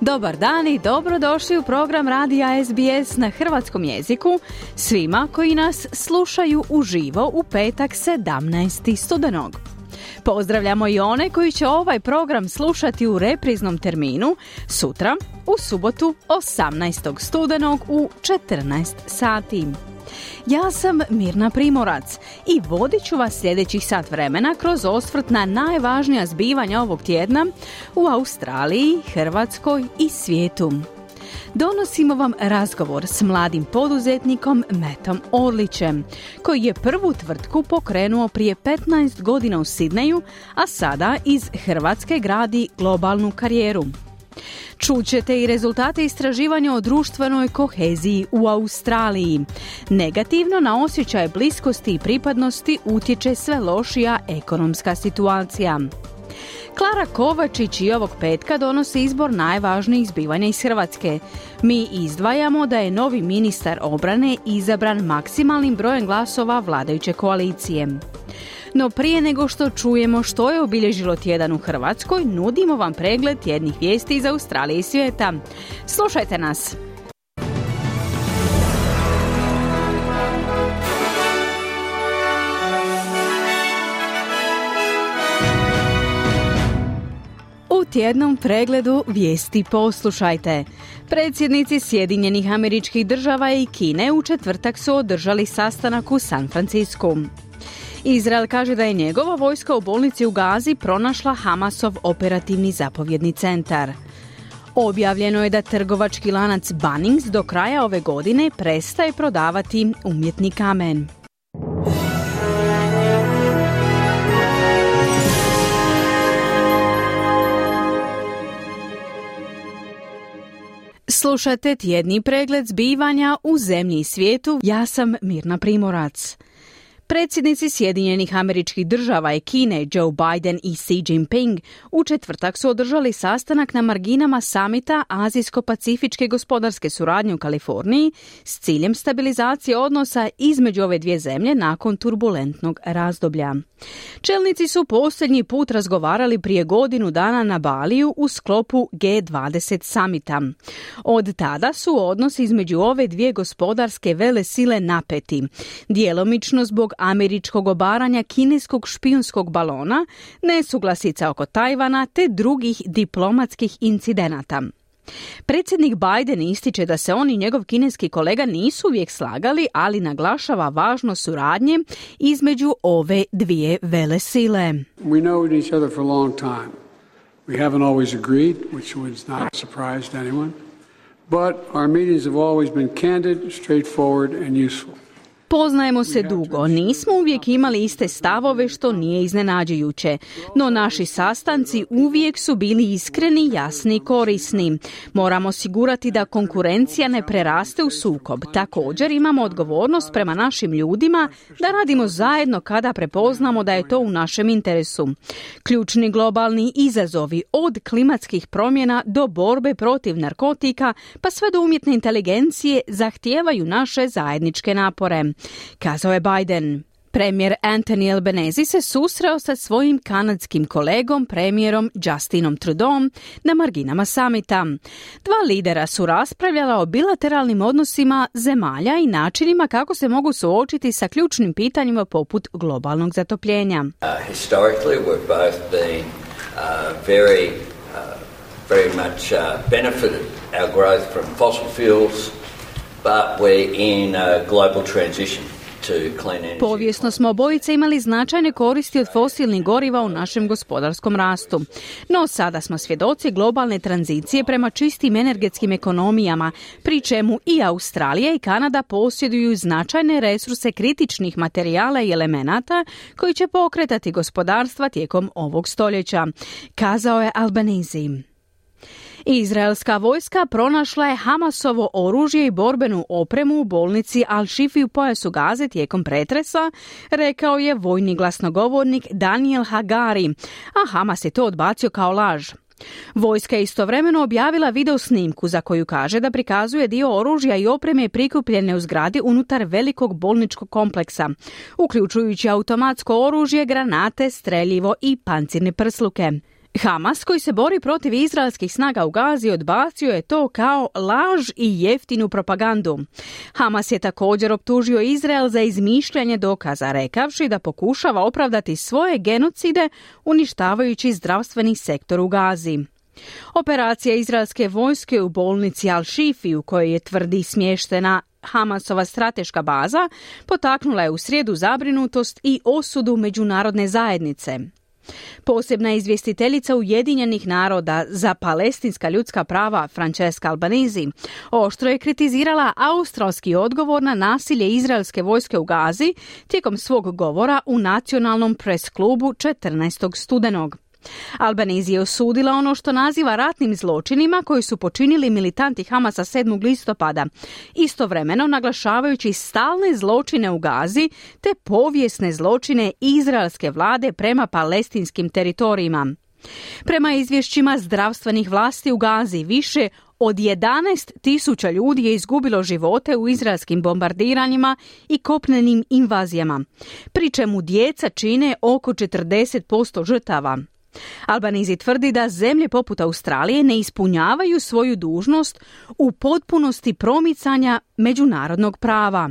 Dobar dan i dobrodošli u program Radija SBS na hrvatskom jeziku svima koji nas slušaju uživo u petak 17. studenog. Pozdravljamo i one koji će ovaj program slušati u repriznom terminu sutra u subotu 18. studenog u 14 sati. Ja sam Mirna Primorac i vodit ću vas sljedećih sat vremena kroz osvrt na najvažnija zbivanja ovog tjedna u Australiji, Hrvatskoj i svijetu. Donosimo vam razgovor s mladim poduzetnikom Metom Orlićem, koji je prvu tvrtku pokrenuo prije 15 godina u Sidneju, a sada iz Hrvatske gradi globalnu karijeru. Čućete i rezultate istraživanja o društvenoj koheziji u Australiji. Negativno na osjećaj bliskosti i pripadnosti utječe sve lošija ekonomska situacija. Klara Kovačić i ovog petka donosi izbor najvažnijih zbivanja iz Hrvatske. Mi izdvajamo da je novi ministar obrane izabran maksimalnim brojem glasova vladajuće koalicije. No prije nego što čujemo što je obilježilo tjedan u Hrvatskoj, nudimo vam pregled tjednih vijesti iz Australije i svijeta. Slušajte nas! U tjednom pregledu vijesti poslušajte. Predsjednici Sjedinjenih američkih država i Kine u četvrtak su održali sastanak u San Francisku. Izrael kaže da je njegova vojska u bolnici u Gazi pronašla Hamasov operativni zapovjedni centar. Objavljeno je da trgovački lanac Bunnings do kraja ove godine prestaje prodavati umjetni kamen. Slušate tjedni pregled zbivanja u zemlji i svijetu. Ja sam Mirna Primorac. Predsjednici Sjedinjenih američkih država i Kine Joe Biden i Xi Jinping u četvrtak su održali sastanak na marginama samita Azijsko-pacifičke gospodarske suradnje u Kaliforniji s ciljem stabilizacije odnosa između ove dvije zemlje nakon turbulentnog razdoblja. Čelnici su posljednji put razgovarali prije godinu dana na Baliju u sklopu G20 samita. Od tada su odnosi između ove dvije gospodarske vele sile napeti, djelomično zbog američkog obaranja kineskog špijunskog balona, nesuglasica oko Tajvana te drugih diplomatskih incidenata. Predsjednik Biden ističe da se on i njegov kineski kolega nisu uvijek slagali, ali naglašava važnost suradnje između ove dvije vele sile. We know each other for a long time. We haven't always agreed, which was not a surprise to anyone. But our meetings have always been candid, straightforward and useful. Poznajemo se dugo, nismo uvijek imali iste stavove što nije iznenađujuće, no naši sastanci uvijek su bili iskreni, jasni i korisni. Moramo osigurati da konkurencija ne preraste u sukob. Također imamo odgovornost prema našim ljudima da radimo zajedno kada prepoznamo da je to u našem interesu. Ključni globalni izazovi od klimatskih promjena do borbe protiv narkotika pa sve do umjetne inteligencije zahtijevaju naše zajedničke napore kazao je Biden. Premijer Anthony Albanese se susreo sa svojim kanadskim kolegom, premijerom Justinom Trudeau na marginama samita. Dva lidera su raspravljala o bilateralnim odnosima zemalja i načinima kako se mogu suočiti sa ključnim pitanjima poput globalnog zatopljenja. Uh, uh, uh, uh, our growth from fossil fuels, but we're in a global transition. Povijesno smo obojice imali značajne koristi od fosilnih goriva u našem gospodarskom rastu. No sada smo svjedoci globalne tranzicije prema čistim energetskim ekonomijama, pri čemu i Australija i Kanada posjeduju značajne resurse kritičnih materijala i elemenata koji će pokretati gospodarstva tijekom ovog stoljeća, kazao je Albanese. Izraelska vojska pronašla je Hamasovo oružje i borbenu opremu u bolnici Al-Shifi u pojasu Gaze tijekom pretresa, rekao je vojni glasnogovornik Daniel Hagari, a Hamas je to odbacio kao laž. Vojska je istovremeno objavila video snimku za koju kaže da prikazuje dio oružja i opreme prikupljene u zgradi unutar velikog bolničkog kompleksa, uključujući automatsko oružje, granate, streljivo i pancirne prsluke. Hamas koji se bori protiv izraelskih snaga u Gazi odbacio je to kao laž i jeftinu propagandu. Hamas je također optužio Izrael za izmišljanje dokaza, rekavši da pokušava opravdati svoje genocide uništavajući zdravstveni sektor u Gazi. Operacija izraelske vojske u bolnici Al-Shifi u kojoj je tvrdi smještena Hamasova strateška baza potaknula je u srijedu zabrinutost i osudu međunarodne zajednice. Posebna izvjestiteljica Ujedinjenih naroda za palestinska ljudska prava Francesca Albanizi oštro je kritizirala australski odgovor na nasilje izraelske vojske u Gazi tijekom svog govora u nacionalnom pres klubu 14. studenog. Albanizi je osudila ono što naziva ratnim zločinima koji su počinili militanti Hamasa 7. listopada, istovremeno naglašavajući stalne zločine u Gazi te povijesne zločine izraelske vlade prema palestinskim teritorijima. Prema izvješćima zdravstvenih vlasti u Gazi više od 11 tisuća ljudi je izgubilo živote u izraelskim bombardiranjima i kopnenim invazijama, pri čemu djeca čine oko 40% žrtava. Albanizi tvrdi da zemlje poput Australije ne ispunjavaju svoju dužnost u potpunosti promicanja međunarodnog prava.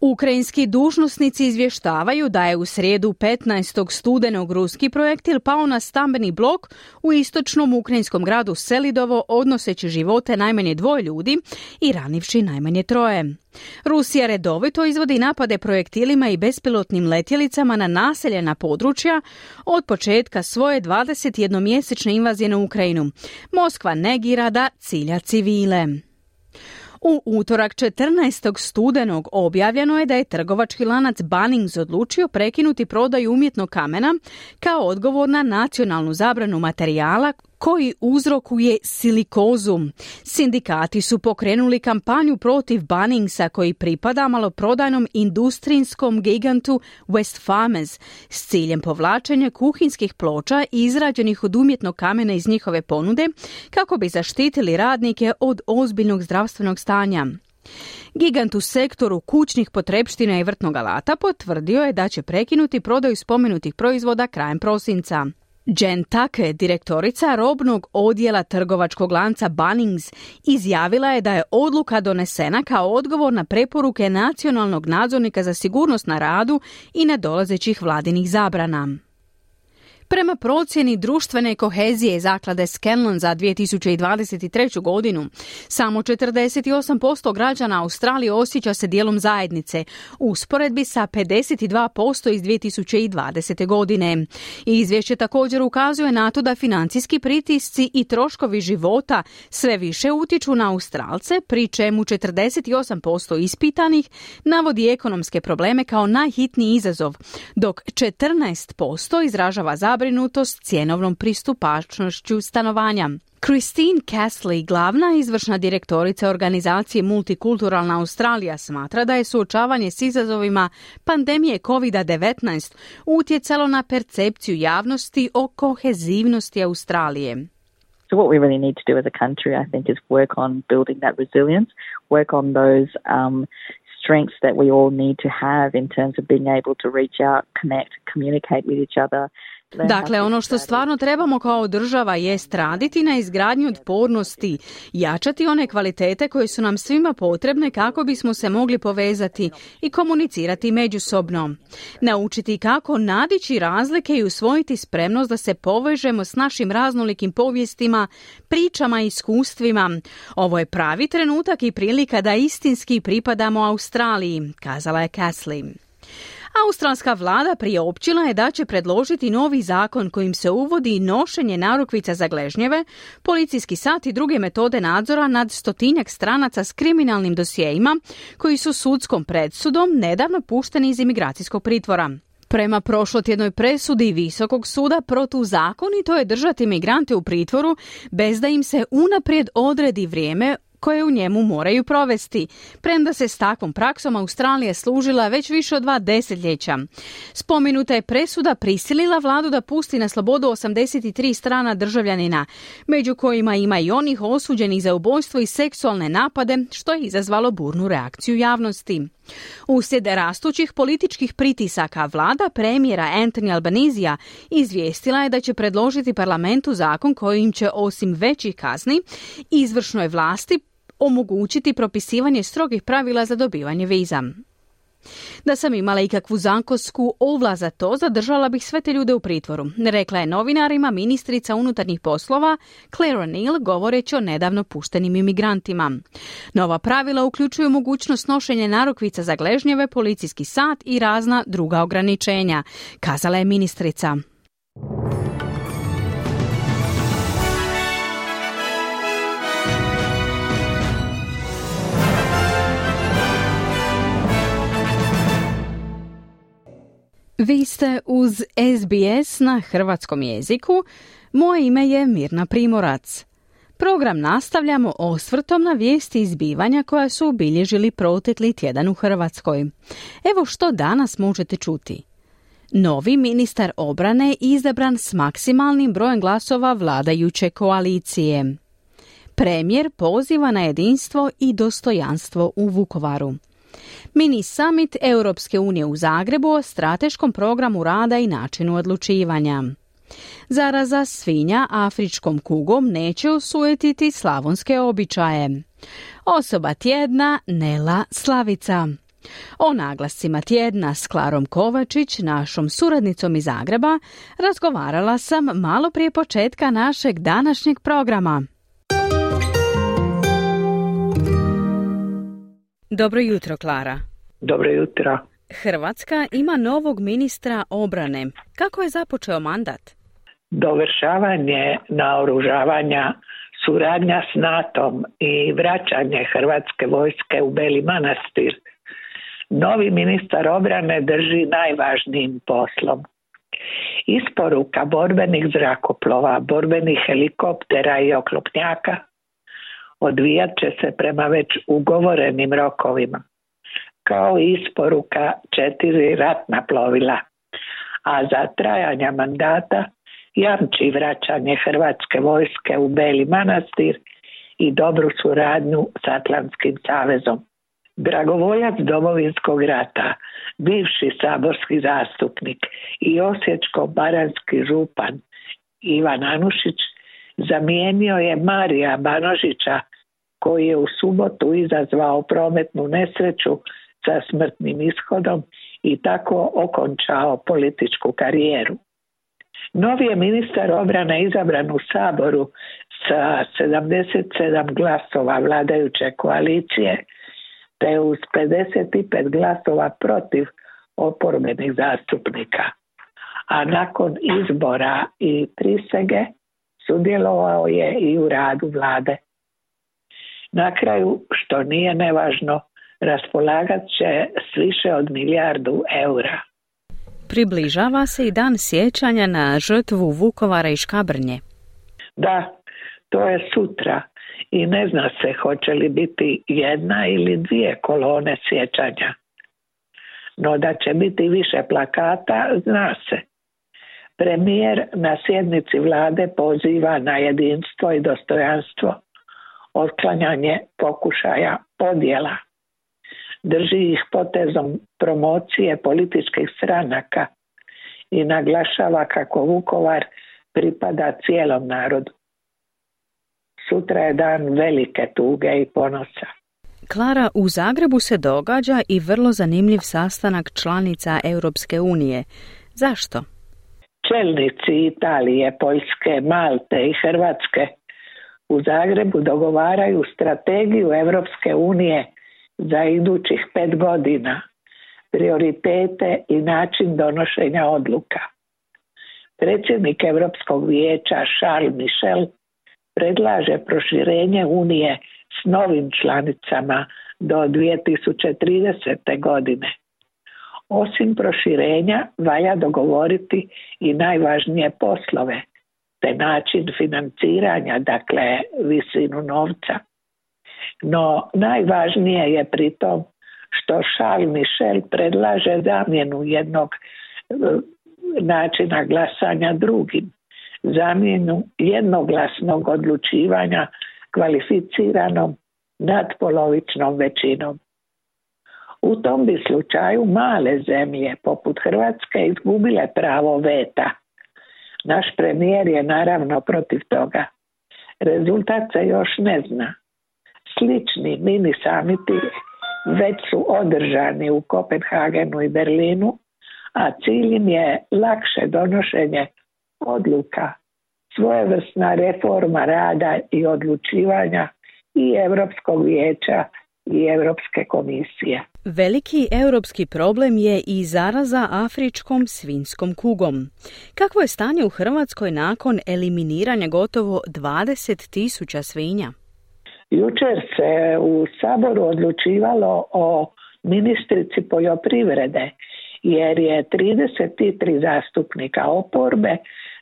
Ukrajinski dužnosnici izvještavaju da je u srijedu 15. studenog ruski projektil pao na stambeni blok u istočnom ukrajinskom gradu Selidovo odnoseći živote najmanje dvoje ljudi i ranivši najmanje troje. Rusija redovito izvodi napade projektilima i bespilotnim letjelicama na naseljena područja od početka svoje 21-mjesečne invazije na Ukrajinu. Moskva negira da cilja civile. U utorak 14. studenog objavljeno je da je trgovački lanac Bunnings odlučio prekinuti prodaju umjetnog kamena kao odgovor na nacionalnu zabranu materijala koji uzrokuje silikozu. Sindikati su pokrenuli kampanju protiv Bunningsa koji pripada maloprodajnom industrijskom gigantu West Farmers s ciljem povlačenja kuhinskih ploča izrađenih od umjetnog kamena iz njihove ponude kako bi zaštitili radnike od ozbiljnog zdravstvenog stanja. Gigant u sektoru kućnih potrepština i vrtnog alata potvrdio je da će prekinuti prodaju spomenutih proizvoda krajem prosinca. Jen Take, direktorica robnog odjela trgovačkog lanca Bunnings, izjavila je da je odluka donesena kao odgovor na preporuke nacionalnog nadzornika za sigurnost na radu i nadolazećih vladinih zabrana. Prema procjeni društvene kohezije zaklade Scanlon za 2023. godinu, samo 48% građana Australije osjeća se dijelom zajednice, u usporedbi sa 52% iz 2020. godine. Izvješće također ukazuje na to da financijski pritisci i troškovi života sve više utječu na Australce, pri čemu 48% ispitanih navodi ekonomske probleme kao najhitniji izazov, dok 14% izražava zabrinutost zabrinutost cjenovnom pristupačnošću stanovanja. Christine Castley, glavna izvršna direktorica organizacije Multikulturalna Australija, smatra da je suočavanje s izazovima pandemije COVID-19 utjecalo na percepciju javnosti o kohezivnosti Australije. So what we really need to do as a country, I think, is work on building that resilience, work on those um, strengths that we all need to have in terms of being able to reach out, connect, communicate with each other, Dakle, ono što stvarno trebamo kao država jest raditi na izgradnju otpornosti, jačati one kvalitete koje su nam svima potrebne kako bismo se mogli povezati i komunicirati međusobno. Naučiti kako nadići razlike i usvojiti spremnost da se povežemo s našim raznolikim povijestima, pričama i iskustvima. Ovo je pravi trenutak i prilika da istinski pripadamo Australiji, kazala je Kathleen. Australska vlada priopćila je da će predložiti novi zakon kojim se uvodi nošenje narukvica za gležnjeve, policijski sat i druge metode nadzora nad stotinjak stranaca s kriminalnim dosjejima koji su sudskom predsudom nedavno pušteni iz imigracijskog pritvora. Prema prošlotjednoj presudi Visokog suda protuzakonito je držati migrante u pritvoru bez da im se unaprijed odredi vrijeme koje u njemu moraju provesti, premda se s takvom praksom Australija služila već više od dva desetljeća. Spomenuta je presuda prisilila vladu da pusti na slobodu 83 strana državljanina, među kojima ima i onih osuđenih za ubojstvo i seksualne napade, što je izazvalo burnu reakciju javnosti. Uslijed rastućih političkih pritisaka vlada premijera Anthony Albanizija izvijestila je da će predložiti parlamentu zakon kojim će osim većih kazni izvršnoj vlasti omogućiti propisivanje strogih pravila za dobivanje viza. Da sam imala ikakvu zankosku ovla za to, zadržala bih sve te ljude u pritvoru, rekla je novinarima ministrica unutarnjih poslova Claire O'Neill govoreći o nedavno puštenim imigrantima. Nova pravila uključuju mogućnost nošenja narukvica za gležnjeve, policijski sat i razna druga ograničenja, kazala je ministrica. Vi ste uz SBS na hrvatskom jeziku. Moje ime je Mirna Primorac. Program nastavljamo osvrtom na vijesti izbivanja koja su obilježili protekli tjedan u Hrvatskoj. Evo što danas možete čuti. Novi ministar obrane izabran s maksimalnim brojem glasova vladajuće koalicije. Premijer poziva na jedinstvo i dostojanstvo u Vukovaru. Mini summit Europske unije u Zagrebu o strateškom programu rada i načinu odlučivanja. Zaraza svinja afričkom kugom neće osujetiti slavonske običaje. Osoba tjedna Nela Slavica. O naglascima tjedna s Klarom Kovačić, našom suradnicom iz Zagreba, razgovarala sam malo prije početka našeg današnjeg programa. Dobro jutro, Klara. Dobro jutro. Hrvatska ima novog ministra obrane. Kako je započeo mandat? Dovršavanje naoružavanja, suradnja s NATO i vraćanje Hrvatske vojske u Beli Manastir. Novi ministar obrane drži najvažnijim poslom. Isporuka borbenih zrakoplova, borbenih helikoptera i oklopnjaka odvijat će se prema već ugovorenim rokovima, kao isporuka četiri ratna plovila, a za trajanja mandata jamči vraćanje Hrvatske vojske u Beli Manastir i dobru suradnju s Atlantskim savezom. Dragovoljac domovinskog rata, bivši saborski zastupnik i osječko-baranski župan Ivan Anušić zamijenio je Marija Banožića koji je u subotu izazvao prometnu nesreću sa smrtnim ishodom i tako okončao političku karijeru. Novi je ministar obrane izabran u Saboru sa 77 glasova vladajuće koalicije te uz 55 glasova protiv oporbenih zastupnika. A nakon izbora i prisege sudjelovao je i u radu vlade. Na kraju, što nije nevažno, raspolagat će s više od milijardu eura. Približava se i dan sjećanja na žrtvu Vukovara i Škabrnje. Da, to je sutra i ne zna se hoće li biti jedna ili dvije kolone sjećanja. No da će biti više plakata, zna se. Premijer na sjednici vlade poziva na jedinstvo i dostojanstvo, otklanjanje pokušaja podjela. Drži ih potezom promocije političkih stranaka i naglašava kako Vukovar pripada cijelom narodu. Sutra je dan velike tuge i ponosa. Klara, u Zagrebu se događa i vrlo zanimljiv sastanak članica Europske unije. Zašto? Čelnici Italije, Poljske, Malte i Hrvatske u Zagrebu dogovaraju strategiju Europske unije za idućih pet godina, prioritete i način donošenja odluka. Predsjednik Europskog vijeća Charles Michel predlaže proširenje Unije s novim članicama do 2030. godine. Osim proširenja valja dogovoriti i najvažnije poslove, te način financiranja, dakle visinu novca. No najvažnije je pritom što Charles Michel predlaže zamjenu jednog e, načina glasanja drugim, zamjenu jednoglasnog odlučivanja kvalificiranom nadpolovičnom većinom. U tom bi slučaju male zemlje poput Hrvatske izgubile pravo veta. Naš premijer je naravno protiv toga. Rezultat se još ne zna. Slični mini samiti već su održani u Kopenhagenu i Berlinu, a cilj im je lakše donošenje odluka, svojevrsna reforma rada i odlučivanja i Europskog vijeća i Europske komisije. Veliki europski problem je i zaraza afričkom svinskom kugom. Kakvo je stanje u Hrvatskoj nakon eliminiranja gotovo 20 tisuća svinja? Jučer se u Saboru odlučivalo o ministrici poljoprivrede jer je 33 zastupnika oporbe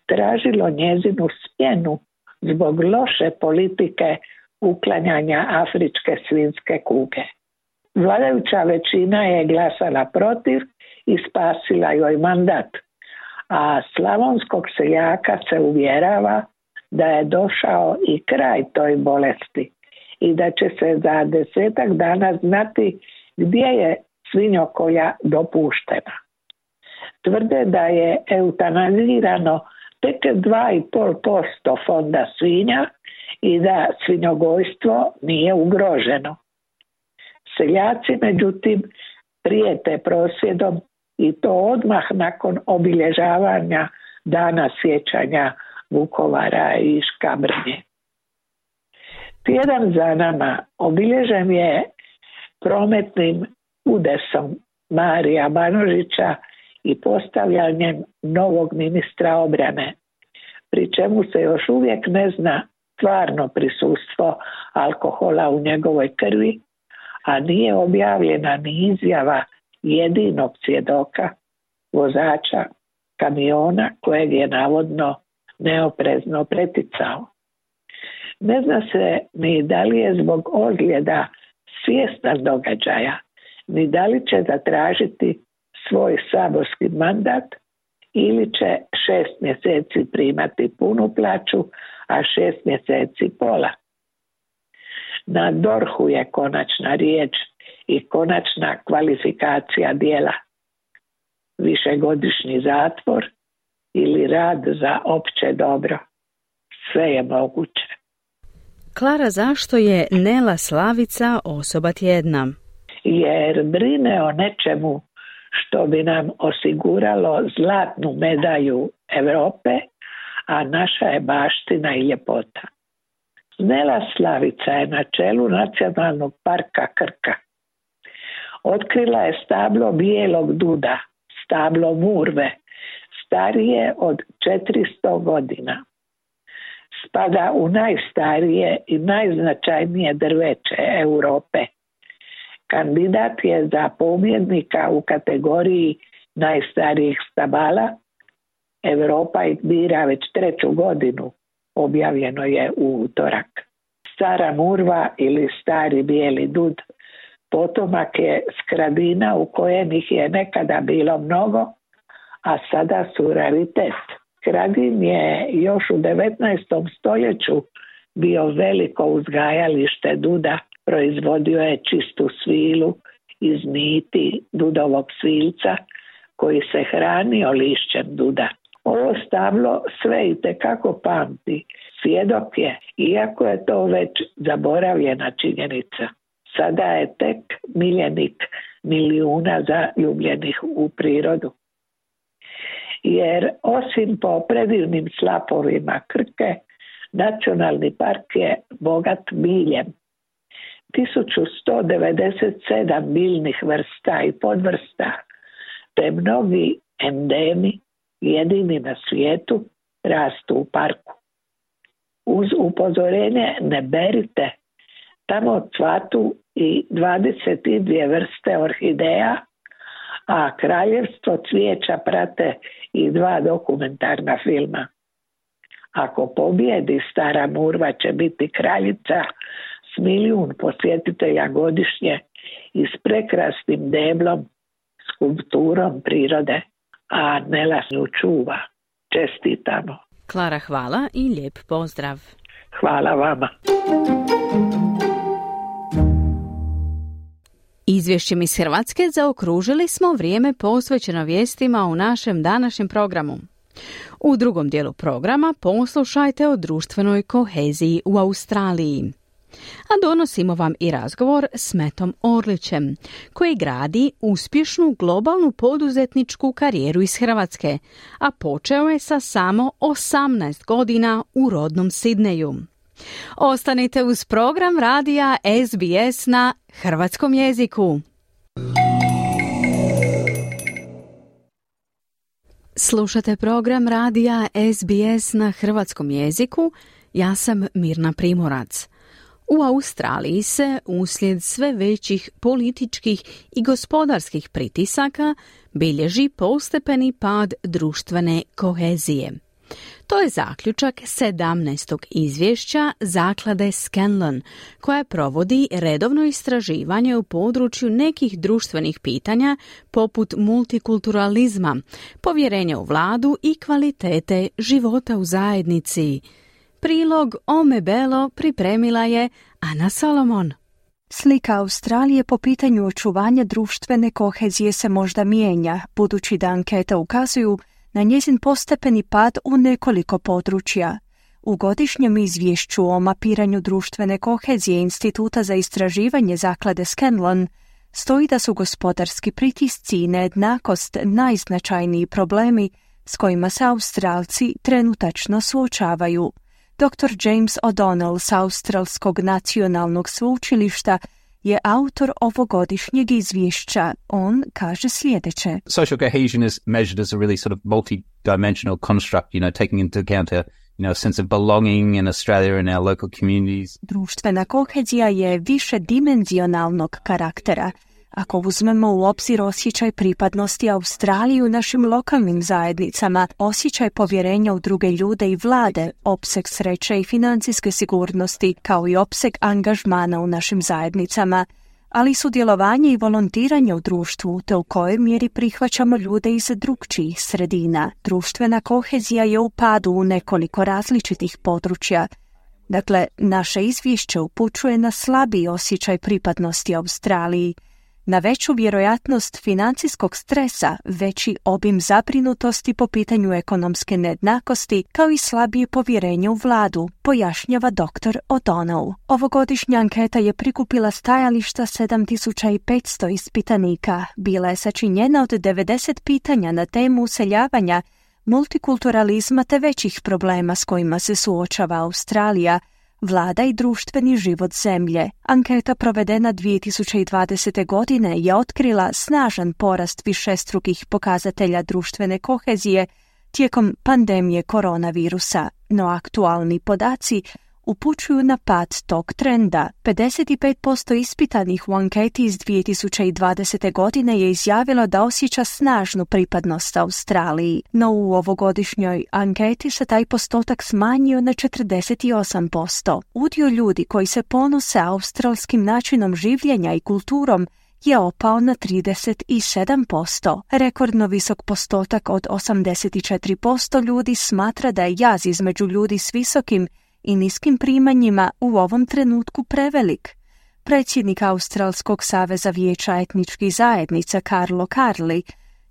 tražilo njezinu smjenu zbog loše politike uklanjanja afričke svinske kuge. Vladajuća većina je glasala protiv i spasila joj mandat, a slavonskog seljaka se uvjerava da je došao i kraj toj bolesti i da će se za desetak dana znati gdje je svinjokolja dopuštena. Tvrde da je eutanazirano tek 2,5% fonda svinja i da svinjogojstvo nije ugroženo. Seljaci međutim prijete prosvjedom i to odmah nakon obilježavanja dana sjećanja Vukovara i Škabrnje. Tjedan za nama obilježen je prometnim udesom Marija Banožića i postavljanjem novog ministra obrane, pri čemu se još uvijek ne zna stvarno prisustvo alkohola u njegovoj krvi, a nije objavljena ni izjava jedinog svjedoka, vozača kamiona kojeg je navodno neoprezno preticao. Ne zna se ni da li je zbog ozljeda svjestan događaja, ni da li će zatražiti svoj saborski mandat ili će šest mjeseci primati punu plaću, a šest mjeseci pola. Na dorhu je konačna riječ i konačna kvalifikacija dijela. Višegodišnji zatvor ili rad za opće dobro. Sve je moguće. Klara, zašto je Nela Slavica osoba tjedna? Jer brine o nečemu što bi nam osiguralo zlatnu medalju Europe, a naša je baština i ljepota. Nela Slavica je na čelu nacionalnog parka Krka. Otkrila je stablo bijelog duda, stablo murve, starije od 400 godina. Spada u najstarije i najznačajnije drveće Europe – Kandidat je za pobjednika u kategoriji najstarijih stabala. Europa bira već treću godinu, objavljeno je u utorak. Stara murva ili stari bijeli dud potomak je skradina u kojem ih je nekada bilo mnogo, a sada su raritet. Skradin je još u 19. stoljeću bio veliko uzgajalište duda proizvodio je čistu svilu iz niti dudovog svilca, koji se hranio lišćem duda. Ovo stablo sve i kako pamti. Svjedok je, iako je to već zaboravljena činjenica. Sada je tek miljenik milijuna zaljubljenih u prirodu. Jer osim po predivnim slapovima Krke, nacionalni park je bogat biljem. 1197 biljnih vrsta i podvrsta, te mnogi endemi jedini na svijetu rastu u parku. Uz upozorenje ne berite, tamo cvatu i 22 vrste orhideja, a kraljevstvo cvijeća prate i dva dokumentarna filma. Ako pobjedi stara murva će biti kraljica s milijun posjetitelja godišnje i s prekrasnim deblom, skulpturom prirode, a Nela čuva. Čestitamo. Klara, hvala i lijep pozdrav. Hvala vama. Izvješćem iz Hrvatske zaokružili smo vrijeme posvećeno vijestima u našem današnjem programu. U drugom dijelu programa poslušajte o društvenoj koheziji u Australiji. A donosimo vam i razgovor s Metom Orlićem, koji gradi uspješnu globalnu poduzetničku karijeru iz Hrvatske, a počeo je sa samo 18 godina u rodnom Sidneju. Ostanite uz program radija SBS na hrvatskom jeziku. Slušate program radija SBS na hrvatskom jeziku. Ja sam Mirna Primorac. U Australiji se uslijed sve većih političkih i gospodarskih pritisaka bilježi postepeni pad društvene kohezije. To je zaključak 17. izvješća zaklade Scanlon, koja provodi redovno istraživanje u području nekih društvenih pitanja poput multikulturalizma, povjerenja u vladu i kvalitete života u zajednici. Prilog Ome Belo pripremila je Ana Salomon. Slika Australije po pitanju očuvanja društvene kohezije se možda mijenja, budući da ankete ukazuju na njezin postepeni pad u nekoliko područja. U godišnjem izvješću o mapiranju društvene kohezije Instituta za istraživanje zaklade Scanlon stoji da su gospodarski pritisci i nejednakost najznačajniji problemi s kojima se Australci trenutačno suočavaju. Dr. James O'Donnell s Australskog nacionalnog sveučilišta je autor ovogodišnjeg izvješća. On kaže sljedeće. Social cohesion is measured as a really sort of multi-dimensional construct, you know, taking into account a you know, sense of belonging in Australia and our local communities. Društvena kohezija je više dimenzionalnog karaktera ako uzmemo u obzir osjećaj pripadnosti Australiji u našim lokalnim zajednicama, osjećaj povjerenja u druge ljude i vlade, opseg sreće i financijske sigurnosti, kao i opseg angažmana u našim zajednicama, ali sudjelovanje i volontiranje u društvu, te u kojoj mjeri prihvaćamo ljude iz drugčijih sredina. Društvena kohezija je u padu u nekoliko različitih područja. Dakle, naše izvješće upućuje na slabiji osjećaj pripadnosti Australiji – na veću vjerojatnost financijskog stresa, veći obim zabrinutosti po pitanju ekonomske nejednakosti, kao i slabije povjerenje u vladu, pojašnjava dr. O'Donnell. Ovogodišnja anketa je prikupila stajališta 7500 ispitanika. Bila je sačinjena od 90 pitanja na temu useljavanja, multikulturalizma te većih problema s kojima se suočava Australija – Vlada i društveni život zemlje. Anketa provedena 2020. godine je otkrila snažan porast višestrukih pokazatelja društvene kohezije tijekom pandemije koronavirusa, no aktualni podaci upućuju na pad tog trenda. 55% ispitanih u anketi iz 2020. godine je izjavilo da osjeća snažnu pripadnost Australiji, no u ovogodišnjoj anketi se taj postotak smanjio na 48%. Udio ljudi koji se ponose australskim načinom življenja i kulturom je opao na 37%. Rekordno visok postotak od 84% ljudi smatra da je jaz između ljudi s visokim i niskim primanjima u ovom trenutku prevelik. Predsjednik Australskog saveza vijeća etničkih zajednica Carlo Carli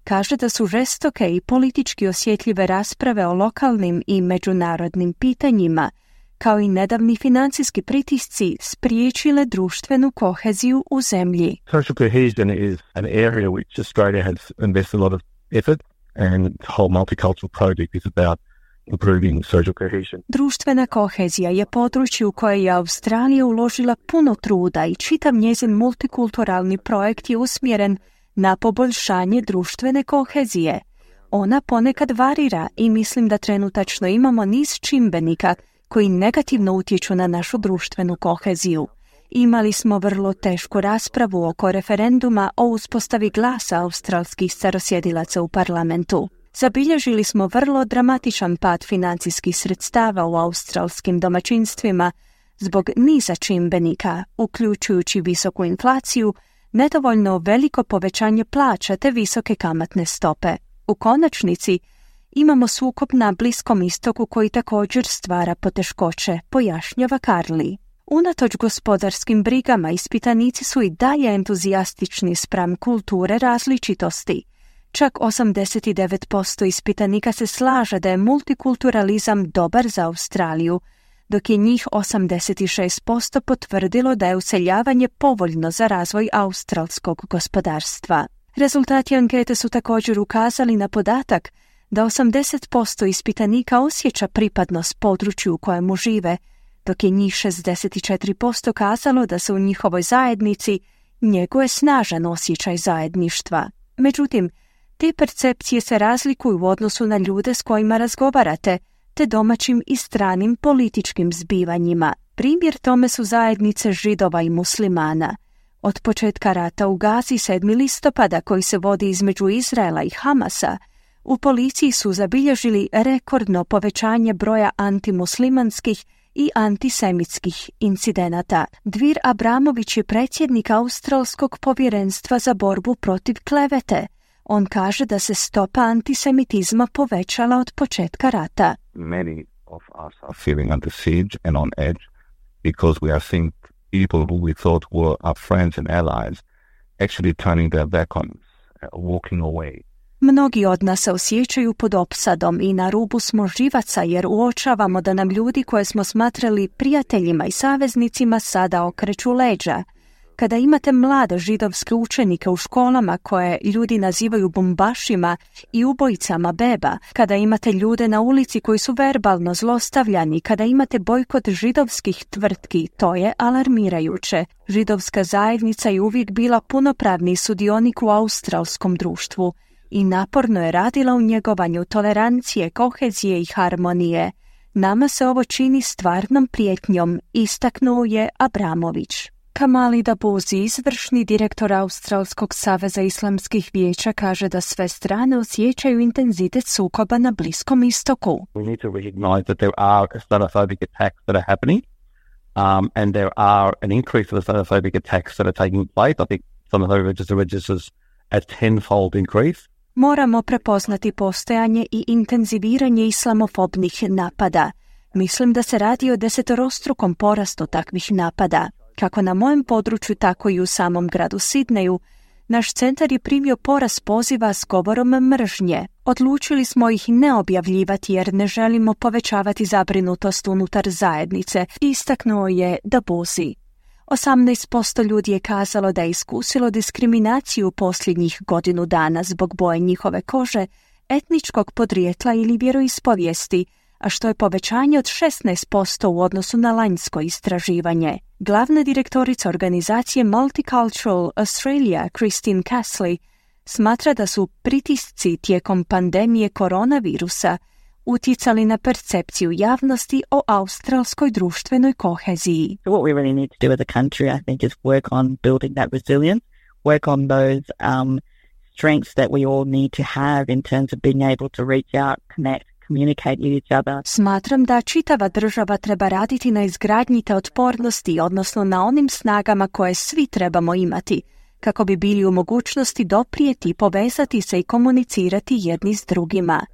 kaže da su žestoke i politički osjetljive rasprave o lokalnim i međunarodnim pitanjima, kao i nedavni financijski pritisci spriječile društvenu koheziju u zemlji. Social cohesion is an area which Australia has invested a lot of effort and the whole multicultural project is about. Društvena kohezija je područje u koje je Australija uložila puno truda i čitav njezin multikulturalni projekt je usmjeren na poboljšanje društvene kohezije. Ona ponekad varira i mislim da trenutačno imamo niz čimbenika koji negativno utječu na našu društvenu koheziju. Imali smo vrlo tešku raspravu oko referenduma o uspostavi glasa australskih starosjedilaca u parlamentu. Zabilježili smo vrlo dramatičan pad financijskih sredstava u australskim domaćinstvima zbog niza čimbenika, uključujući visoku inflaciju, nedovoljno veliko povećanje plaća te visoke kamatne stope. U konačnici, imamo sukob na Bliskom istoku koji također stvara poteškoće, pojašnjava Karli. Unatoč gospodarskim brigama, ispitanici su i dalje entuzijastični spram kulture različitosti. Čak 89% ispitanika se slaže da je multikulturalizam dobar za Australiju, dok je njih 86% potvrdilo da je useljavanje povoljno za razvoj australskog gospodarstva. Rezultati ankete su također ukazali na podatak da 80% ispitanika osjeća pripadnost području u kojemu žive, dok je njih 64% kazalo da se u njihovoj zajednici njeguje snažan osjećaj zajedništva. Međutim, te percepcije se razlikuju u odnosu na ljude s kojima razgovarate, te domaćim i stranim političkim zbivanjima. Primjer tome su zajednice židova i muslimana. Od početka rata u Gazi 7. listopada koji se vodi između Izraela i Hamasa, u policiji su zabilježili rekordno povećanje broja antimuslimanskih i antisemitskih incidenata. Dvir Abramović je predsjednik Australskog povjerenstva za borbu protiv klevete. On kaže da se stopa antisemitizma povećala od početka rata. Many of us are feeling under siege and on edge because we are seeing people who we thought were our friends and allies actually turning their back on us, uh, walking away. Mnogi od nas se osjećaju pod opsadom i na rubu smo živaca jer uočavamo da nam ljudi koje smo smatrali prijateljima i saveznicima sada okreću leđa. Kada imate mlade židovske učenike u školama koje ljudi nazivaju bombašima i ubojicama beba, kada imate ljude na ulici koji su verbalno zlostavljani, kada imate bojkot židovskih tvrtki, to je alarmirajuće. Židovska zajednica je uvijek bila punopravni sudionik u australskom društvu i naporno je radila u njegovanju tolerancije, kohezije i harmonije. Nama se ovo čini stvarnom prijetnjom, istaknuo je Abramović. Kamali Dabuzi, izvršni direktor Australskog saveza islamskih vijeća, kaže da sve strane osjećaju intenzitet sukoba na Bliskom istoku. We need to recognize that there are Islamophobic attacks that are happening um, and there are an increase of Islamophobic attacks that are taking place. I think some of the registers a tenfold increase. Moramo prepoznati postojanje i intenziviranje islamofobnih napada. Mislim da se radi o desetorostrukom porastu takvih napada. Kako na mojem području, tako i u samom gradu Sidneju, naš centar je primio porast poziva s govorom mržnje. Odlučili smo ih ne objavljivati jer ne želimo povećavati zabrinutost unutar zajednice, istaknuo je da buzi. 18% ljudi je kazalo da je iskusilo diskriminaciju posljednjih godinu dana zbog boje njihove kože, etničkog podrijetla ili vjeroispovijesti, a što je povećanje od 16% u odnosu na lanjsko istraživanje. Glavna direktorica organizacije Multicultural Australia, Christine Casley, smatra da su pritisci tijekom pandemije koronavirusa utjecali na percepciju javnosti o australskoj društvenoj koheziji. What we really need to do as a country, I think, is work on building that resilience, work on those um, strengths that we all need to have in terms of being able to reach out, connect, communicate with each other. Smatram da čitava država treba raditi na izgradnji te otpornosti, odnosno na onim snagama koje svi trebamo imati, kako bi bili u mogućnosti doprijeti, povezati se i komunicirati jedni s drugima.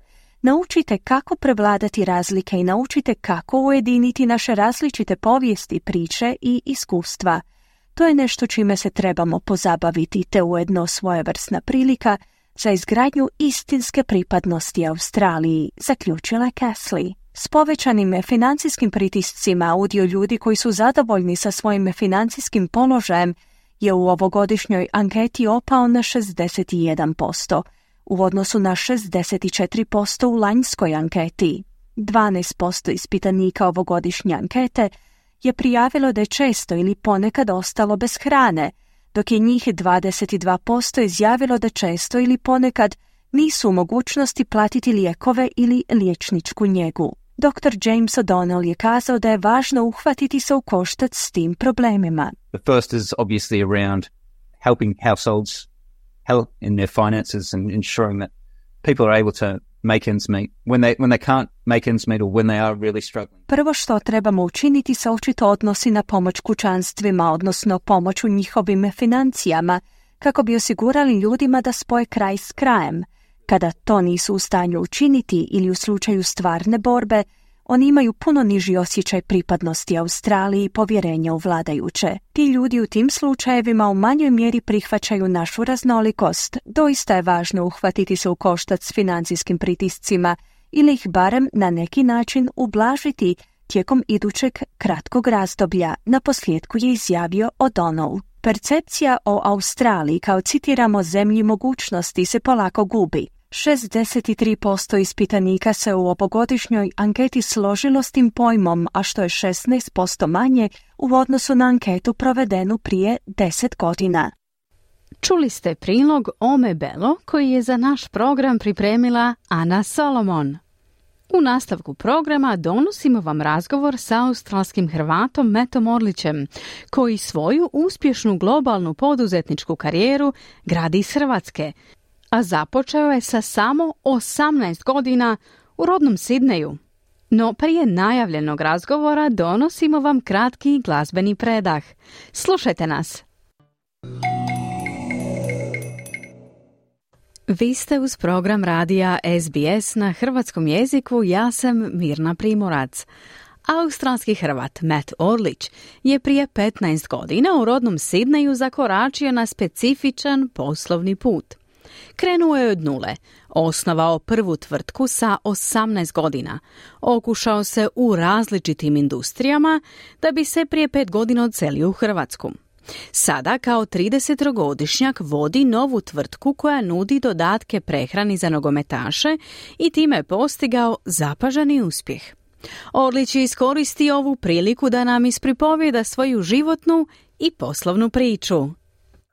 Naučite kako prevladati razlike i naučite kako ujediniti naše različite povijesti, priče i iskustva. To je nešto čime se trebamo pozabaviti te ujedno svojevrsna prilika za izgradnju istinske pripadnosti Australiji, zaključila Castley. S povećanim financijskim pritiscima udio ljudi koji su zadovoljni sa svojim financijskim položajem je u ovogodišnjoj anketi opao na 61%, u odnosu na 64% u lanjskoj anketi. 12% ispitanika ovogodišnje ankete je prijavilo da je često ili ponekad ostalo bez hrane, dok je njih 22% izjavilo da često ili ponekad nisu u mogućnosti platiti lijekove ili liječničku njegu. Dr. James O'Donnell je kazao da je važno uhvatiti se u koštac s tim problemima. The first is obviously around helping households help in their finances and ensuring that people are able to make ends meet when they when they can't make ends meet or when they are really struggling. Prvo što trebamo učiniti se očito odnosi na pomoć kućanstvima, odnosno pomoć u njihovim financijama, kako bi osigurali ljudima da spoje kraj s krajem. Kada to nisu u stanju učiniti ili u slučaju stvarne borbe, oni imaju puno niži osjećaj pripadnosti Australiji i povjerenja u vladajuće. Ti ljudi u tim slučajevima u manjoj mjeri prihvaćaju našu raznolikost. Doista je važno uhvatiti se u koštac s financijskim pritiscima ili ih barem na neki način ublažiti tijekom idućeg kratkog razdoblja, na posljedku je izjavio O'Donnell. Percepcija o Australiji kao citiramo zemlji mogućnosti se polako gubi. 63% ispitanika se u ovogodišnjoj anketi složilo s tim pojmom, a što je 16% manje u odnosu na anketu provedenu prije 10 godina. Čuli ste prilog Ome Belo koji je za naš program pripremila Ana Solomon. U nastavku programa donosimo vam razgovor sa australskim Hrvatom Metom Orlićem, koji svoju uspješnu globalnu poduzetničku karijeru gradi iz Hrvatske, a započeo je sa samo 18 godina u rodnom Sidneju. No prije najavljenog razgovora donosimo vam kratki glazbeni predah. Slušajte nas! Vi ste uz program radija SBS na hrvatskom jeziku, ja sam Mirna Primorac. Australski Hrvat Matt Orlić je prije 15 godina u rodnom Sidneju zakoračio na specifičan poslovni put. Krenuo je od nule, osnovao prvu tvrtku sa 18 godina, okušao se u različitim industrijama da bi se prije pet godina odselio u Hrvatsku. Sada kao 30-godišnjak vodi novu tvrtku koja nudi dodatke prehrani za nogometaše i time je postigao zapažani uspjeh. Orlić je iskoristio ovu priliku da nam ispripovijeda svoju životnu i poslovnu priču.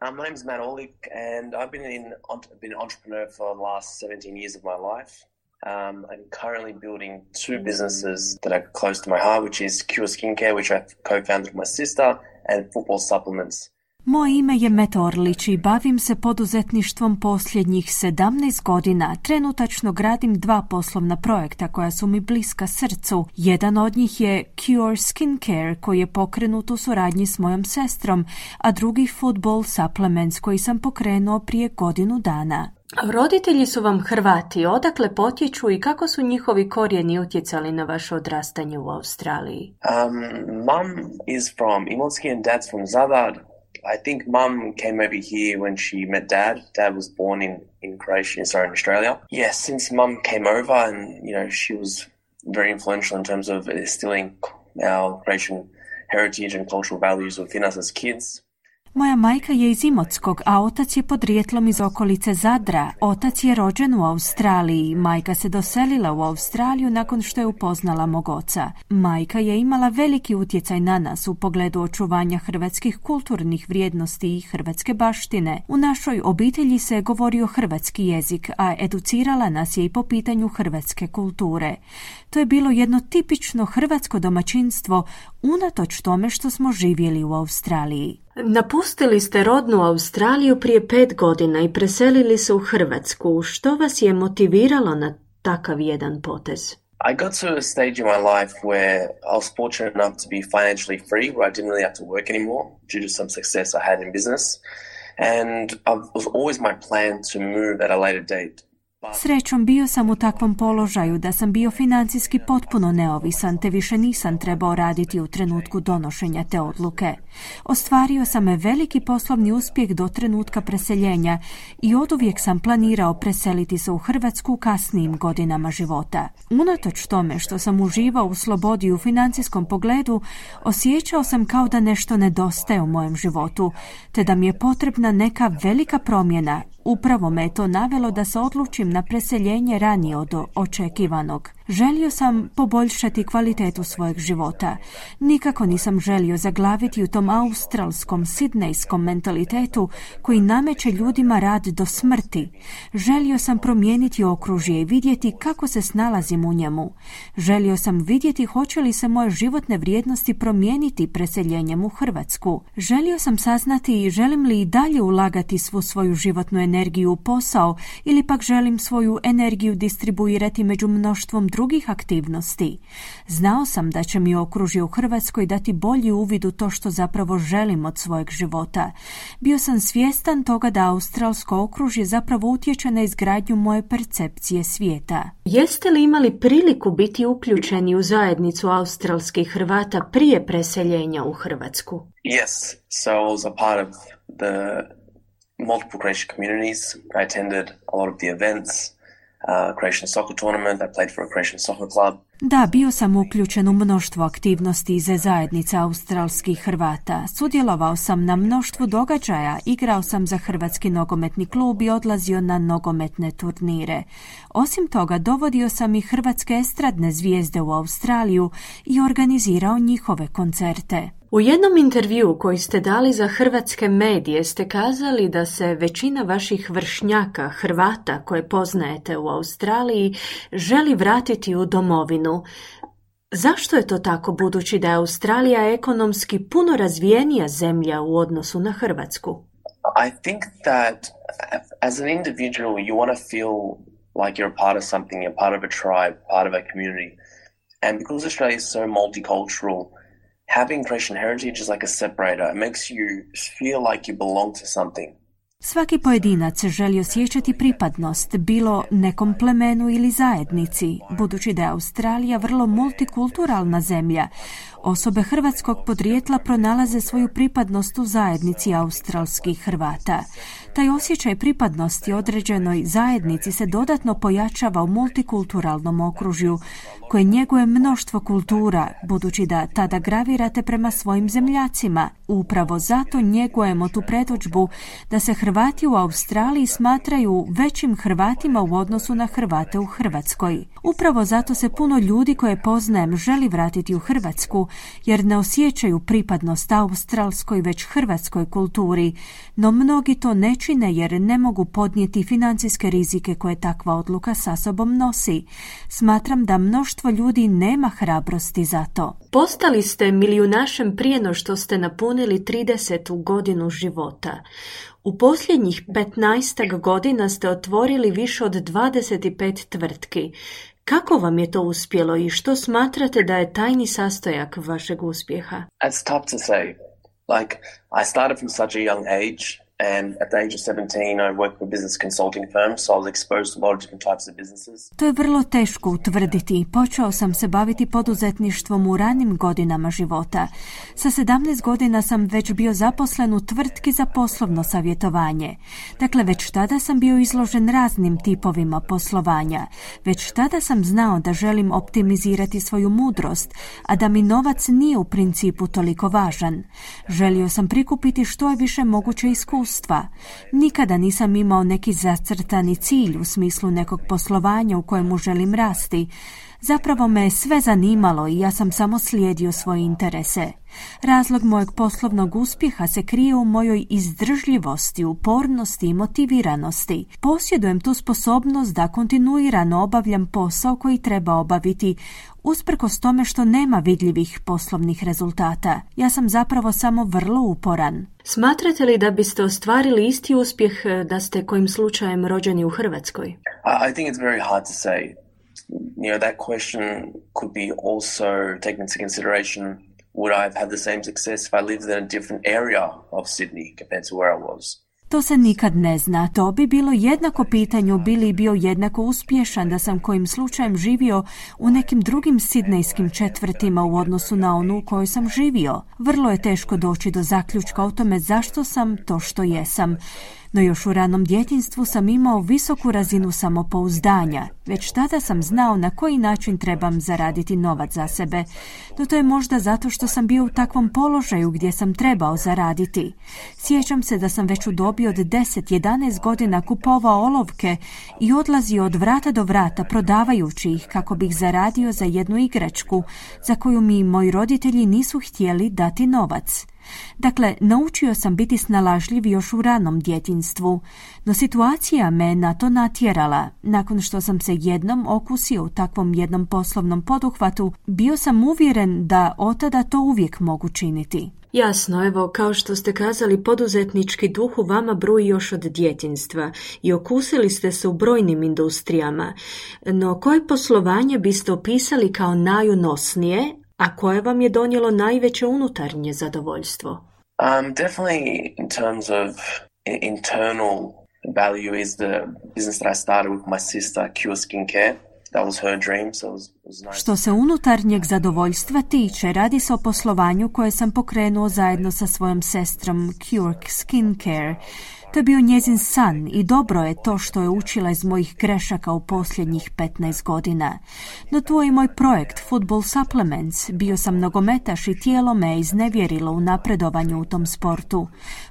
Um, my name's Matt Orlick, and I've been in been an entrepreneur for the last 17 years of my life. Um, I'm currently building two businesses that are close to my heart, which is Cure Skincare, which I co-founded with my sister, and Football Supplements. Moje ime je Met Orlić i bavim se poduzetništvom posljednjih 17 godina. Trenutačno gradim dva poslovna projekta koja su mi bliska srcu. Jedan od njih je Cure Skincare koji je pokrenut u suradnji s mojom sestrom, a drugi Football Supplements koji sam pokrenuo prije godinu dana. Roditelji su vam Hrvati, odakle potječu i kako su njihovi korijeni utjecali na vaše odrastanje u Australiji? Um, mom is from Imotski and dad's from Zadar. I think mum came over here when she met dad. Dad was born in, in Croatia, sorry, in Australia. Yeah, since mum came over and, you know, she was very influential in terms of instilling our Croatian heritage and cultural values within us as kids. Moja majka je iz Imotskog, a otac je podrijetlom iz okolice Zadra. Otac je rođen u Australiji. Majka se doselila u Australiju nakon što je upoznala mog oca. Majka je imala veliki utjecaj na nas u pogledu očuvanja hrvatskih kulturnih vrijednosti i hrvatske baštine. U našoj obitelji se govorio hrvatski jezik, a educirala nas je i po pitanju hrvatske kulture. To je bilo jedno tipično hrvatsko domaćinstvo unatoč tome što smo živjeli u Australiji. Napustili ste rodnu Australiju prije pet godina i preselili se u Hrvatsku. Što vas je motiviralo na takav jedan potez? I got to a stage in my life where I was fortunate enough to be financially free, where I didn't really have to work anymore due to some success I had in business. And it was always my plan to move at a later date Srećom bio sam u takvom položaju da sam bio financijski potpuno neovisan te više nisam trebao raditi u trenutku donošenja te odluke. Ostvario sam veliki poslovni uspjeh do trenutka preseljenja i oduvijek sam planirao preseliti se u Hrvatsku kasnijim godinama života. Unatoč tome što sam uživao u slobodi u financijskom pogledu, osjećao sam kao da nešto nedostaje u mojem životu, te da mi je potrebna neka velika promjena Upravo me to navelo da se odlučim na preseljenje ranije od očekivanog. Želio sam poboljšati kvalitetu svojeg života. Nikako nisam želio zaglaviti u tom australskom, sidnejskom mentalitetu koji nameće ljudima rad do smrti. Želio sam promijeniti okružje i vidjeti kako se snalazim u njemu. Želio sam vidjeti hoće li se moje životne vrijednosti promijeniti preseljenjem u Hrvatsku. Želio sam saznati želim li i dalje ulagati svu svoju životnu energiju u posao ili pak želim svoju energiju distribuirati među mnoštvom drugih aktivnosti. Znao sam da će mi okružje u Hrvatskoj dati bolji uvid u to što zapravo želim od svojeg života. Bio sam svjestan toga da australsko okružje zapravo utječe na izgradnju moje percepcije svijeta. Jeste li imali priliku biti uključeni u zajednicu australskih Hrvata prije preseljenja u Hrvatsku? Yes, so I was a part of the multiple Croatian communities. I attended a lot of the events. Da, bio sam uključen u mnoštvo aktivnosti iz zajednice australskih Hrvata. Sudjelovao sam na mnoštvu događaja, igrao sam za Hrvatski nogometni klub i odlazio na nogometne turnire. Osim toga, dovodio sam i hrvatske estradne zvijezde u Australiju i organizirao njihove koncerte. U jednom intervju koji ste dali za hrvatske medije ste kazali da se većina vaših vršnjaka, Hrvata koje poznajete u Australiji, želi vratiti u domovinu. Zašto je to tako budući da je Australija ekonomski puno razvijenija zemlja u odnosu na Hrvatsku? I think that as an individual you want to feel like you're part of something, you're part of a tribe, part of a community. And because Australia is so multicultural, having Christian heritage is like a separator. It makes you feel like you belong to something. Svaki pojedinac želi osjećati pripadnost, bilo nekom plemenu ili zajednici, budući da je Australija vrlo multikulturalna zemlja. Osobe hrvatskog podrijetla pronalaze svoju pripadnost u zajednici australskih Hrvata. Taj osjećaj pripadnosti određenoj zajednici se dodatno pojačava u multikulturalnom okružju koje njeguje mnoštvo kultura, budući da tada gravirate prema svojim zemljacima. Upravo zato njegujemo tu predođbu da se Hrvati u Australiji smatraju većim Hrvatima u odnosu na Hrvate u Hrvatskoj. Upravo zato se puno ljudi koje poznajem želi vratiti u Hrvatsku, jer ne osjećaju pripadnost australskoj već hrvatskoj kulturi, no mnogi to ne čine jer ne mogu podnijeti financijske rizike koje takva odluka sa sobom nosi. Smatram da mnoštvo ljudi nema hrabrosti za to. Postali ste milijunašem prije no što ste napunili 30. godinu života. U posljednjih 15 godina ste otvorili više od 25 tvrtki. Kako vam je to uspjelo i što smatrate da je tajni sastojak vašeg uspjeha? It's tough to say. Like, I started from such a young age and at the age of 17 I worked with business consulting firms, so I was exposed to a lot of different types of businesses. To je vrlo teško utvrditi. Počeo sam se baviti poduzetništvom u ranim godinama života. Sa 17 godina sam već bio zaposlen u tvrtki za poslovno savjetovanje. Dakle, već tada sam bio izložen raznim tipovima poslovanja. Već tada sam znao da želim optimizirati svoju mudrost, a da mi novac nije u principu toliko važan. Želio sam prikupiti što je više moguće iskustva iskustva. Nikada nisam imao neki zacrtani cilj u smislu nekog poslovanja u kojemu želim rasti. Zapravo me je sve zanimalo i ja sam samo slijedio svoje interese. Razlog mojeg poslovnog uspjeha se krije u mojoj izdržljivosti, upornosti i motiviranosti. Posjedujem tu sposobnost da kontinuirano obavljam posao koji treba obaviti, usprkos tome što nema vidljivih poslovnih rezultata. Ja sam zapravo samo vrlo uporan. Smatrate li da biste ostvarili isti uspjeh eh, da ste kojim slučajem rođeni u Hrvatskoj? I think it's very hard to say. You know, that question could be also taken into consideration would I have had the same success if I lived in a different area of Sydney compared to where I was? To se nikad ne zna. To bi bilo jednako pitanju bili bio jednako uspješan da sam kojim slučajem živio u nekim drugim sidnejskim četvrtima u odnosu na onu u kojoj sam živio. Vrlo je teško doći do zaključka o tome zašto sam to što jesam no još u ranom djetinstvu sam imao visoku razinu samopouzdanja. Već tada sam znao na koji način trebam zaraditi novac za sebe. No to je možda zato što sam bio u takvom položaju gdje sam trebao zaraditi. Sjećam se da sam već u dobi od 10-11 godina kupovao olovke i odlazio od vrata do vrata prodavajući ih kako bih zaradio za jednu igračku za koju mi moji roditelji nisu htjeli dati novac. Dakle, naučio sam biti snalažljiv još u ranom djetinstvu, no situacija me na to natjerala. Nakon što sam se jednom okusio u takvom jednom poslovnom poduhvatu, bio sam uvjeren da otada to uvijek mogu činiti. Jasno, evo, kao što ste kazali, poduzetnički duh u vama bruji još od djetinstva i okusili ste se u brojnim industrijama. No, koje poslovanje biste opisali kao najunosnije, a koje vam je donijelo najveće unutarnje zadovoljstvo? Um, definitely in terms of internal value is the business that I started with my sister, Cure Skincare. That was her dream, so it was, it was nice. Što se unutarnjeg zadovoljstva tiče, radi se o poslovanju koje sam pokrenuo zajedno sa svojom sestrom Cure Skincare. To je bio njezin san i dobro je to što je učila iz mojih grešaka u posljednjih 15 godina. No tu je moj projekt Football Supplements. Bio sam nogometaš i tijelo me je iznevjerilo u napredovanju u tom sportu.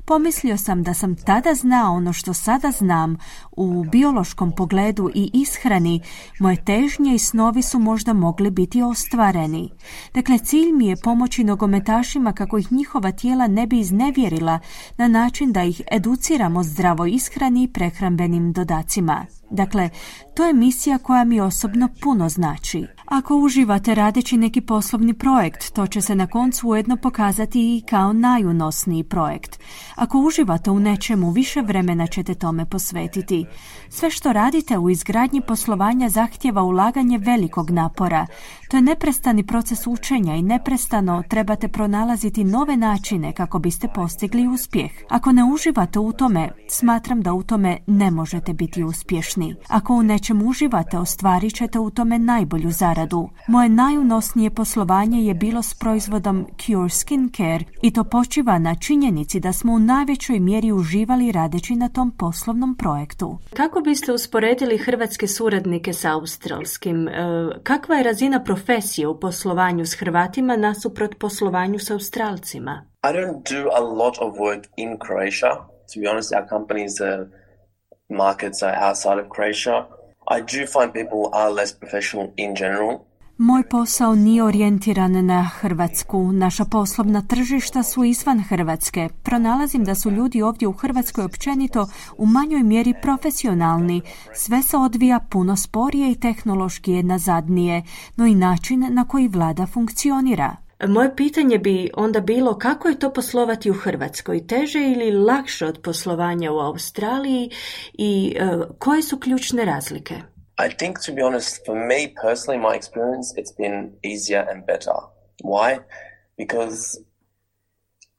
Pomislio sam da sam tada znao ono što sada znam u biološkom pogledu i ishrani. Moje težnje i snovi su možda mogli biti ostvareni. Dakle, cilj mi je pomoći nogometašima kako ih njihova tijela ne bi iznevjerila na način da ih educiram o zdravoj ishrani i prehrambenim dodacima. Dakle, to je misija koja mi osobno puno znači. Ako uživate radeći neki poslovni projekt, to će se na koncu ujedno pokazati i kao najunosniji projekt. Ako uživate u nečemu, više vremena ćete tome posvetiti. Sve što radite u izgradnji poslovanja zahtjeva ulaganje velikog napora. To je neprestani proces učenja i neprestano trebate pronalaziti nove načine kako biste postigli uspjeh. Ako ne uživate u tome, smatram da u tome ne možete biti uspješni. Ako u nečem uživate, ostvarit ćete u tome najbolju zaradu. Moje najunosnije poslovanje je bilo s proizvodom Cure Skincare i to počiva na činjenici da smo u najvećoj mjeri uživali radeći na tom poslovnom projektu. Kako biste usporedili hrvatske suradnike s australskim? E, kakva je razina profesije u poslovanju s Hrvatima nasuprot poslovanju s Australcima? I don't do a lot of work in Croatia. To be honest, our company is a markets outside of Croatia. I do find people are less professional in general. Moj posao nije orijentiran na Hrvatsku. Naša poslovna tržišta su izvan Hrvatske. Pronalazim da su ljudi ovdje u Hrvatskoj općenito u manjoj mjeri profesionalni. Sve se odvija puno sporije i tehnološki je nazadnije, no i način na koji vlada funkcionira. Moje pitanje bi onda bilo kako je to poslovati u Hrvatskoj, teže ili lakše od poslovanja u Australiji i uh, koje su ključne razlike? I think to be honest, for me personally, my experience, it's been easier and better. Why? Because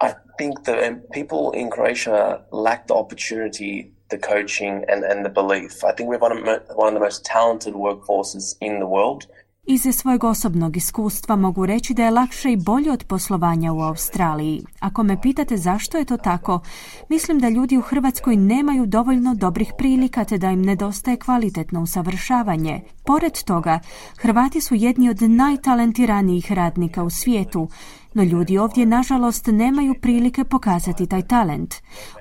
I think the people in Croatia lack the opportunity, the coaching, and, and the belief. I think we're one of, one of the most talented workforces in the world. Iz svojeg osobnog iskustva mogu reći da je lakše i bolje od poslovanja u Australiji. Ako me pitate zašto je to tako, mislim da ljudi u Hrvatskoj nemaju dovoljno dobrih prilika te da im nedostaje kvalitetno usavršavanje. Pored toga, Hrvati su jedni od najtalentiranijih radnika u svijetu, no ljudi ovdje nažalost nemaju prilike pokazati taj talent.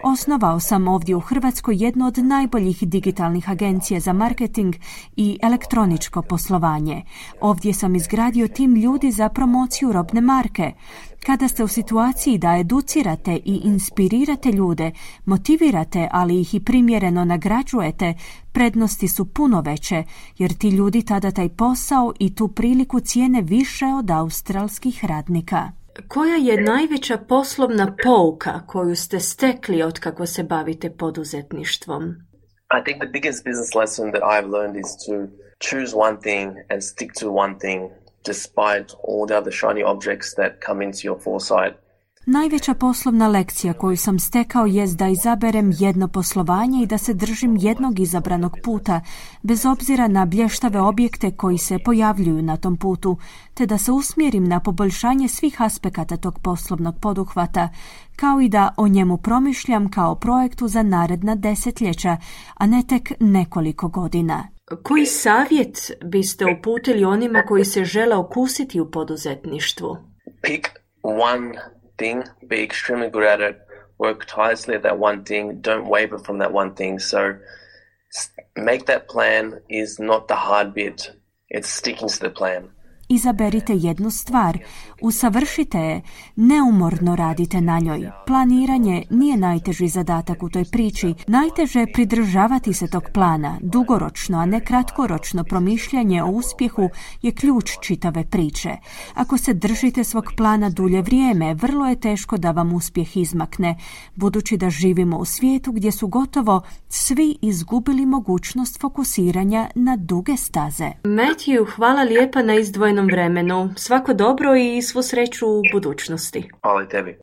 Osnovao sam ovdje u Hrvatskoj jednu od najboljih digitalnih agencija za marketing i elektroničko poslovanje. Ovdje sam izgradio tim ljudi za promociju robne marke. Kada ste u situaciji da educirate i inspirirate ljude, motivirate, ali ih i primjereno nagrađujete, prednosti su puno veće, jer ti ljudi tada taj posao i tu priliku cijene više od australskih radnika. Koja je najveća poslovna pouka koju ste stekli od kako se bavite poduzetništvom? I think the biggest business lesson that I've learned is to choose one thing and stick to one thing despite all the other shiny objects that come into your foresight. Najveća poslovna lekcija koju sam stekao jest da izaberem jedno poslovanje i da se držim jednog izabranog puta, bez obzira na blještave objekte koji se pojavljuju na tom putu, te da se usmjerim na poboljšanje svih aspekata tog poslovnog poduhvata, kao i da o njemu promišljam kao projektu za naredna desetljeća, a ne tek nekoliko godina. Koji savjet biste uputili onima koji se žele okusiti u poduzetništvu? Pick one thing, be extremely good at it, work tirelessly at that one thing, don't waver from that one thing. So make that plan is not the hard bit. It's sticking to the plan. Izaberite jednu stvar, usavršite je, neumorno radite na njoj. Planiranje nije najteži zadatak u toj priči. Najteže je pridržavati se tog plana. Dugoročno, a ne kratkoročno promišljanje o uspjehu je ključ čitave priče. Ako se držite svog plana dulje vrijeme, vrlo je teško da vam uspjeh izmakne, budući da živimo u svijetu gdje su gotovo svi izgubili mogućnost fokusiranja na duge staze. Matthew, hvala lijepa na izdvojenom vremenu. Svako dobro i svu sreću u budućnosti. Hvala tebi.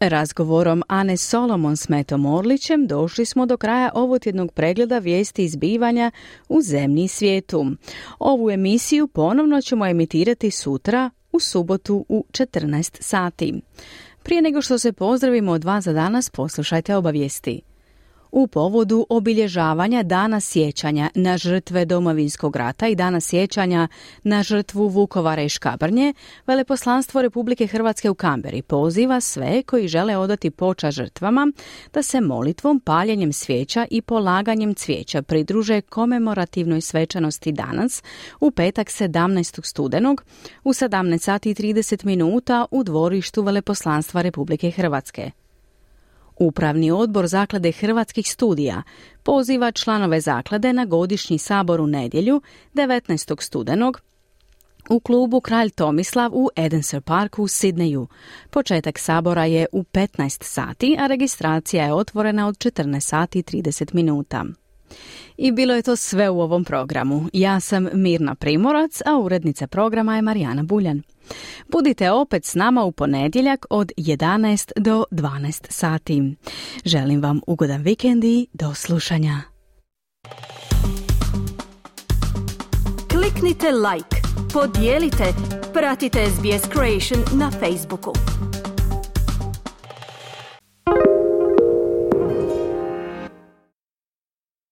Razgovorom Ane Solomon s Metom Orlićem došli smo do kraja ovotjednog pregleda vijesti izbivanja u zemlji i svijetu. Ovu emisiju ponovno ćemo emitirati sutra u subotu u 14 sati. Prije nego što se pozdravimo od vas za danas, poslušajte obavijesti. U povodu obilježavanja Dana sjećanja na žrtve Domovinskog rata i Dana sjećanja na žrtvu Vukovara i Škabrnje, Veleposlanstvo Republike Hrvatske u Kamberi poziva sve koji žele odati poča žrtvama da se molitvom, paljenjem svijeća i polaganjem cvijeća pridruže komemorativnoj svečanosti danas u petak 17. studenog u 17 sati i 30 minuta u dvorištu Veleposlanstva Republike Hrvatske. Upravni odbor Zaklade Hrvatskih studija poziva članove zaklade na godišnji sabor u nedjelju 19. studenog u klubu Kralj Tomislav u Edensor Parku u Sidneju. Početak sabora je u 15 sati, a registracija je otvorena od 14 sati i 30 minuta. I bilo je to sve u ovom programu. Ja sam Mirna Primorac, a urednica programa je Marijana Buljan. Budite opet s nama u ponedjeljak od 11 do 12 sati. Želim vam ugodan vikend i do slušanja. Kliknite like, podijelite, pratite SBS Creation na Facebooku.